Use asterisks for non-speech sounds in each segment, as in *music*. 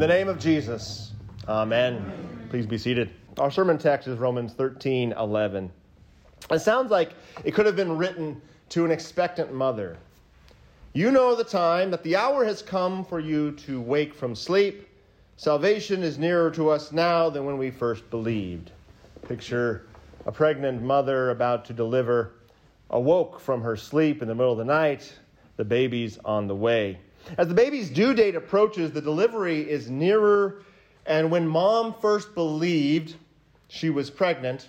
In the name of Jesus, amen. Please be seated. Our sermon text is Romans 13 11. It sounds like it could have been written to an expectant mother. You know the time that the hour has come for you to wake from sleep. Salvation is nearer to us now than when we first believed. Picture a pregnant mother about to deliver, awoke from her sleep in the middle of the night. The baby's on the way. As the baby's due date approaches, the delivery is nearer, and when mom first believed she was pregnant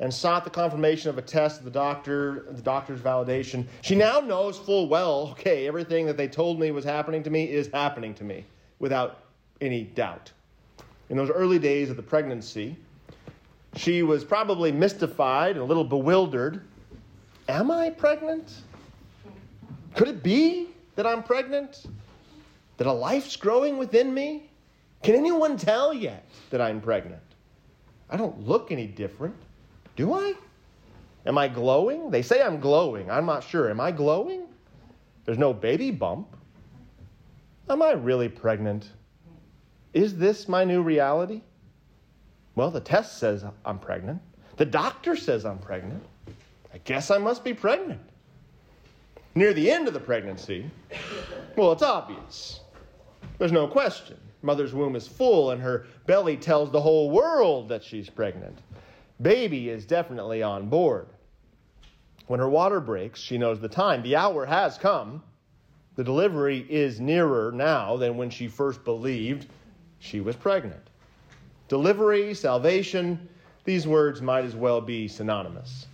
and sought the confirmation of a test of the doctor, the doctor's validation, she now knows full well, okay, everything that they told me was happening to me is happening to me without any doubt. In those early days of the pregnancy, she was probably mystified and a little bewildered. Am I pregnant? Could it be that I'm pregnant? That a life's growing within me? Can anyone tell yet that I'm pregnant? I don't look any different, do I? Am I glowing? They say I'm glowing. I'm not sure. Am I glowing? There's no baby bump. Am I really pregnant? Is this my new reality? Well, the test says I'm pregnant. The doctor says I'm pregnant. I guess I must be pregnant. Near the end of the pregnancy, well, it's obvious. There's no question. Mother's womb is full, and her belly tells the whole world that she's pregnant. Baby is definitely on board. When her water breaks, she knows the time. The hour has come. The delivery is nearer now than when she first believed she was pregnant. Delivery, salvation, these words might as well be synonymous.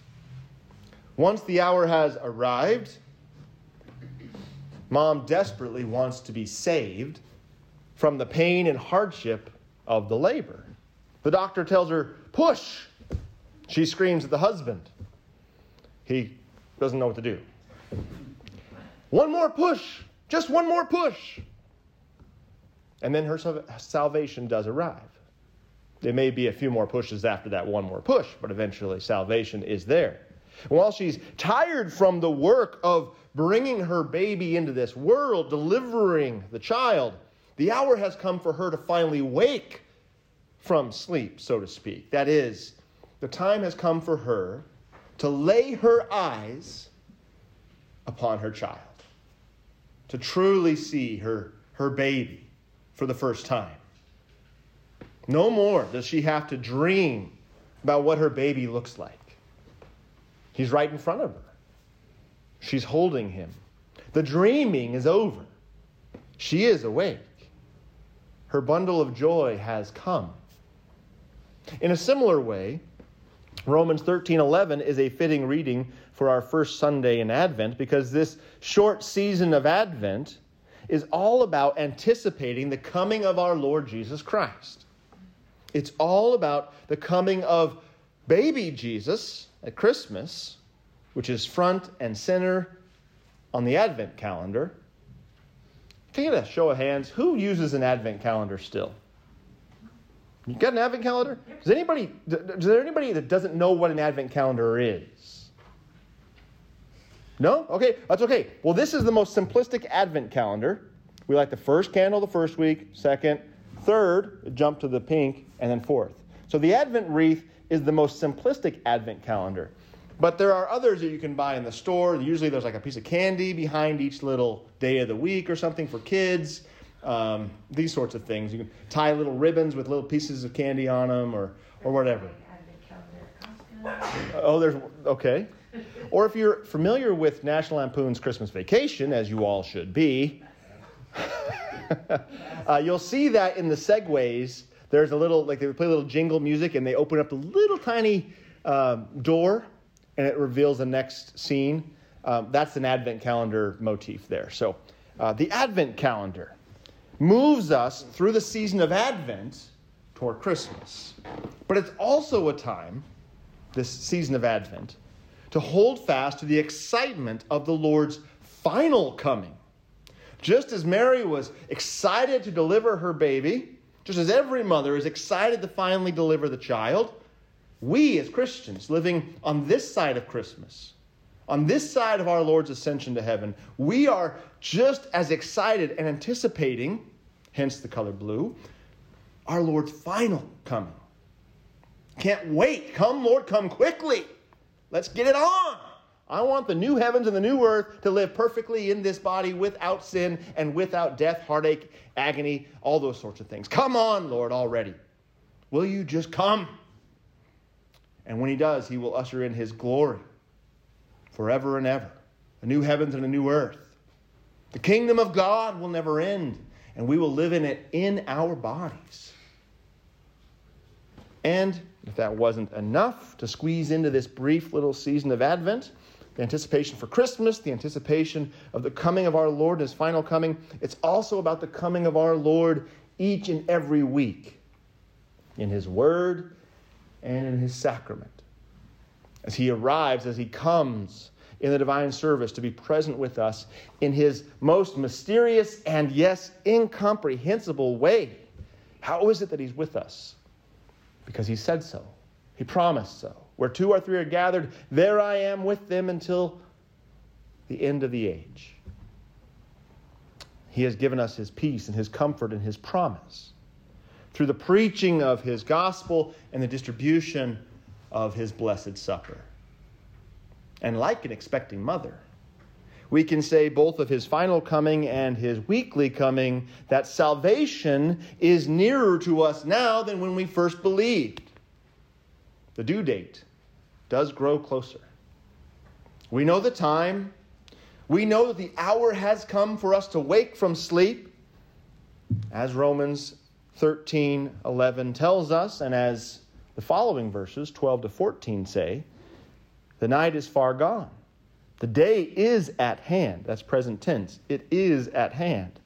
Once the hour has arrived, mom desperately wants to be saved from the pain and hardship of the labor. The doctor tells her, push. She screams at the husband. He doesn't know what to do. One more push, just one more push. And then her salvation does arrive. There may be a few more pushes after that one more push, but eventually salvation is there. And while she's tired from the work of bringing her baby into this world, delivering the child, the hour has come for her to finally wake from sleep, so to speak. That is, the time has come for her to lay her eyes upon her child, to truly see her, her baby for the first time. No more does she have to dream about what her baby looks like. He's right in front of her. She's holding him. The dreaming is over. She is awake. Her bundle of joy has come. In a similar way, Romans 13:11 is a fitting reading for our first Sunday in Advent because this short season of Advent is all about anticipating the coming of our Lord Jesus Christ. It's all about the coming of baby Jesus at Christmas, which is front and center on the Advent calendar. Can you get a show of hands? Who uses an Advent calendar still? You got an Advent calendar? Does anybody? Is there anybody that doesn't know what an Advent calendar is? No? Okay, that's okay. Well, this is the most simplistic Advent calendar. We light the first candle the first week, second, third, jump to the pink, and then fourth. So the Advent wreath is the most simplistic Advent calendar. But there are others that you can buy in the store. Usually there's like a piece of candy behind each little day of the week or something for kids. Um, these sorts of things. You can tie little ribbons with little pieces of candy on them or, or whatever. Oh, there's, okay. Or if you're familiar with National Lampoon's Christmas Vacation, as you all should be, *laughs* uh, you'll see that in the segues, there's a little, like they play a little jingle music and they open up a little tiny um, door and it reveals the next scene. Um, that's an Advent calendar motif there. So uh, the Advent calendar moves us through the season of Advent toward Christmas. But it's also a time, this season of Advent, to hold fast to the excitement of the Lord's final coming. Just as Mary was excited to deliver her baby, just as every mother is excited to finally deliver the child, we as Christians living on this side of Christmas, on this side of our Lord's ascension to heaven, we are just as excited and anticipating hence the color blue, our Lord's final coming. Can't wait. Come, Lord, come quickly. Let's get it on. I want the new heavens and the new earth to live perfectly in this body without sin and without death, heartache, agony, all those sorts of things. Come on, Lord, already. Will you just come? And when he does, he will usher in his glory forever and ever a new heavens and a new earth. The kingdom of God will never end, and we will live in it in our bodies. And if that wasn't enough to squeeze into this brief little season of Advent, the anticipation for Christmas, the anticipation of the coming of our Lord and his final coming, it's also about the coming of our Lord each and every week in his word and in his sacrament. As he arrives, as he comes in the divine service to be present with us in his most mysterious and, yes, incomprehensible way. How is it that he's with us? Because he said so, he promised so. Where two or three are gathered, there I am with them until the end of the age. He has given us his peace and his comfort and his promise through the preaching of his gospel and the distribution of his blessed supper. And like an expecting mother, we can say both of his final coming and his weekly coming that salvation is nearer to us now than when we first believed. The due date does grow closer. We know the time. We know that the hour has come for us to wake from sleep, as Romans 13 11 tells us, and as the following verses, 12 to 14, say, the night is far gone. The day is at hand. That's present tense. It is at hand.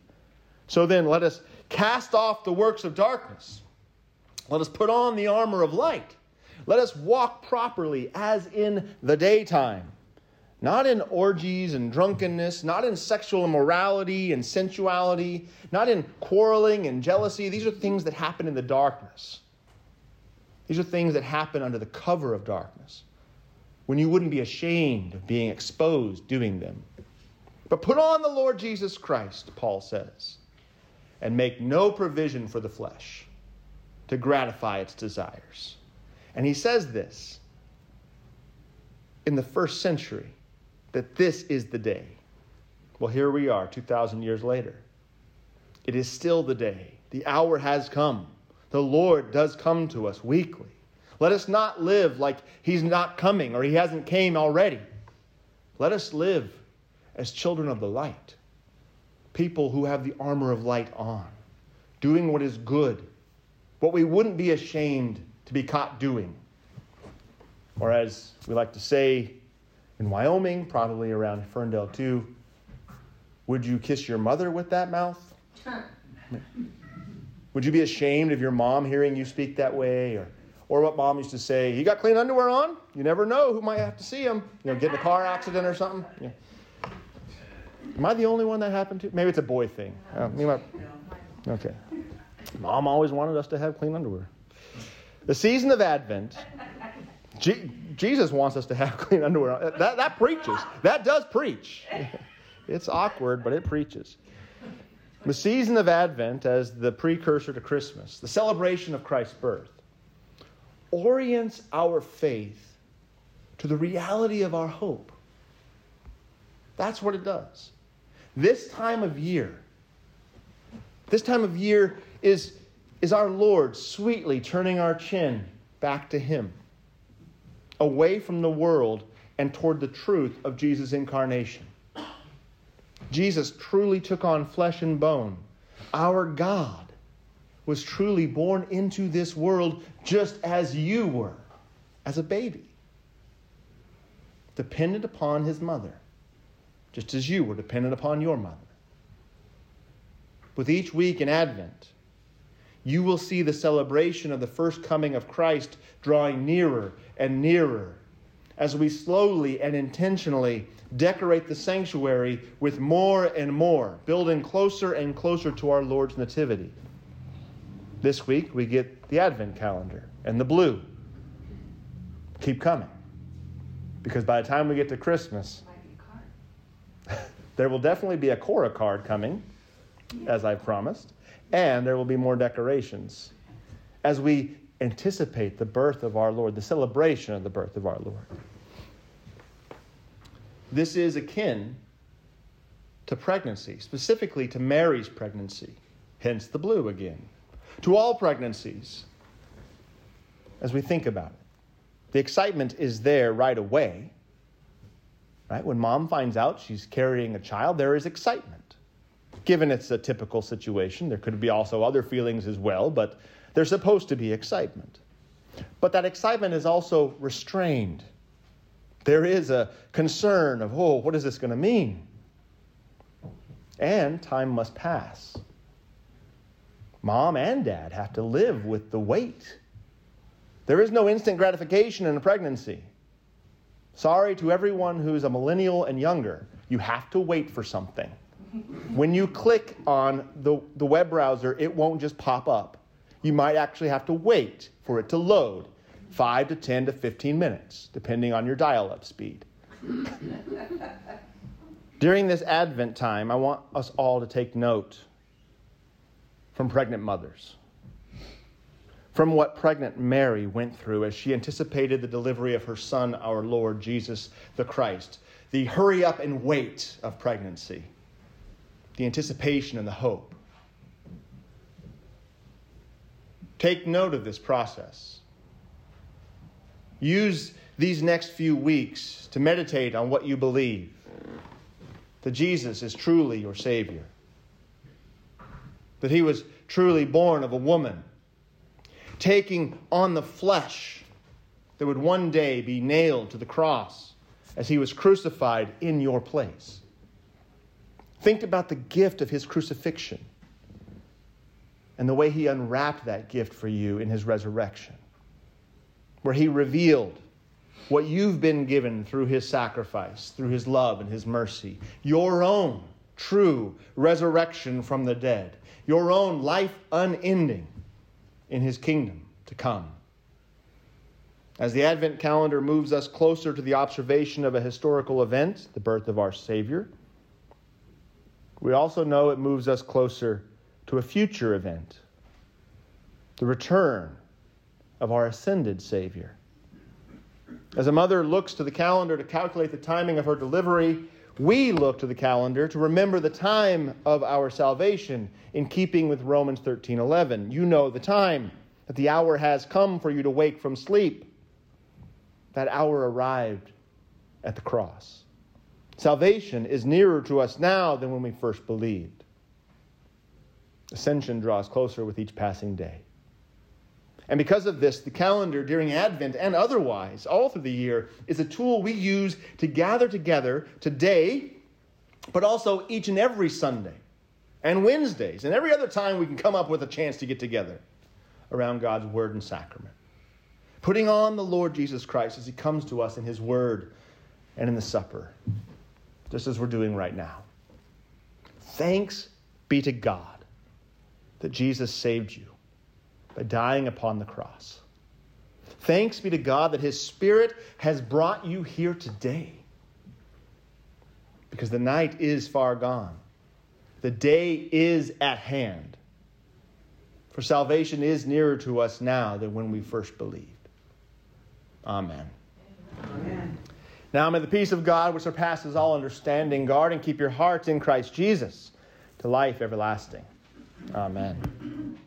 So then, let us cast off the works of darkness. Let us put on the armor of light. Let us walk properly as in the daytime, not in orgies and drunkenness, not in sexual immorality and sensuality, not in quarreling and jealousy. These are things that happen in the darkness. These are things that happen under the cover of darkness when you wouldn't be ashamed of being exposed doing them. But put on the Lord Jesus Christ, Paul says, and make no provision for the flesh to gratify its desires. And he says this in the first century that this is the day. Well, here we are, 2,000 years later. It is still the day. The hour has come. The Lord does come to us weekly. Let us not live like he's not coming or he hasn't came already. Let us live as children of the light, people who have the armor of light on, doing what is good, what we wouldn't be ashamed to be caught doing. Or as we like to say in Wyoming, probably around Ferndale too, would you kiss your mother with that mouth? Would you be ashamed of your mom hearing you speak that way? Or or what mom used to say, you got clean underwear on? You never know who might have to see them. You know, get in a car accident or something. Yeah. Am I the only one that happened to? Maybe it's a boy thing. Uh, might... Okay. Mom always wanted us to have clean underwear. The season of Advent, G- Jesus wants us to have *laughs* clean underwear. That, that preaches. That does preach. *laughs* It's awkward, but it preaches. The season of Advent as the precursor to Christmas, the celebration of Christ's birth orients our faith to the reality of our hope. That's what it does. This time of year, this time of year is, is our Lord sweetly turning our chin back to Him, away from the world and toward the truth of Jesus' incarnation. Jesus truly took on flesh and bone. Our God was truly born into this world just as you were, as a baby, dependent upon his mother, just as you were dependent upon your mother. With each week in Advent, you will see the celebration of the first coming of Christ drawing nearer and nearer as we slowly and intentionally decorate the sanctuary with more and more, building closer and closer to our Lord's nativity. This week we get the Advent calendar and the blue. Keep coming. Because by the time we get to Christmas, *laughs* there will definitely be a Cora card coming. as I promised, and there will be more decorations as we anticipate the birth of our Lord, the celebration of the birth of our Lord. This is akin to pregnancy, specifically to Mary's pregnancy, hence the blue again. To all pregnancies, as we think about it. The excitement is there right away. Right? When mom finds out she's carrying a child, there is excitement. Given it's a typical situation, there could be also other feelings as well, but there's supposed to be excitement. But that excitement is also restrained. There is a concern of, oh, what is this going to mean? And time must pass. Mom and dad have to live with the weight. There is no instant gratification in a pregnancy. Sorry to everyone who's a millennial and younger, you have to wait for something. When you click on the, the web browser, it won't just pop up. You might actually have to wait for it to load 5 to 10 to 15 minutes, depending on your dial up speed. *laughs* During this Advent time, I want us all to take note from pregnant mothers, from what pregnant Mary went through as she anticipated the delivery of her son, our Lord Jesus the Christ, the hurry up and wait of pregnancy, the anticipation and the hope. Take note of this process. Use these next few weeks to meditate on what you believe that Jesus is truly your Savior, that He was truly born of a woman, taking on the flesh that would one day be nailed to the cross as He was crucified in your place. Think about the gift of His crucifixion and the way He unwrapped that gift for you in His resurrection, where He revealed what you've been given through his sacrifice, through his love and his mercy, your own true resurrection from the dead, your own life unending in his kingdom to come. As the Advent calendar moves us closer to the observation of a historical event, the birth of our Savior, we also know it moves us closer to a future event, the return of our ascended Savior. As a mother looks to the calendar to calculate the timing of her delivery, we look to the calendar to remember the time of our salvation in keeping with Romans 13:11. You know the time that the hour has come for you to wake from sleep. That hour arrived at the cross. Salvation is nearer to us now than when we first believed. Ascension draws closer with each passing day. And because of this, the calendar during Advent and otherwise, all through the year, is a tool we use to gather together today, but also each and every Sunday and Wednesdays and every other time we can come up with a chance to get together around God's Word and sacrament. Putting on the Lord Jesus Christ as He comes to us in His Word and in the supper, just as we're doing right now. Thanks be to God that Jesus saved you by dying upon the cross. Thanks be to God that His Spirit has brought you here today. Because the night is far gone, the day is at hand. For salvation is nearer to us now than when we first believed. Amen. Now may the peace of God, which surpasses all understanding, guard and keep your hearts in Christ Jesus to life everlasting. Amen.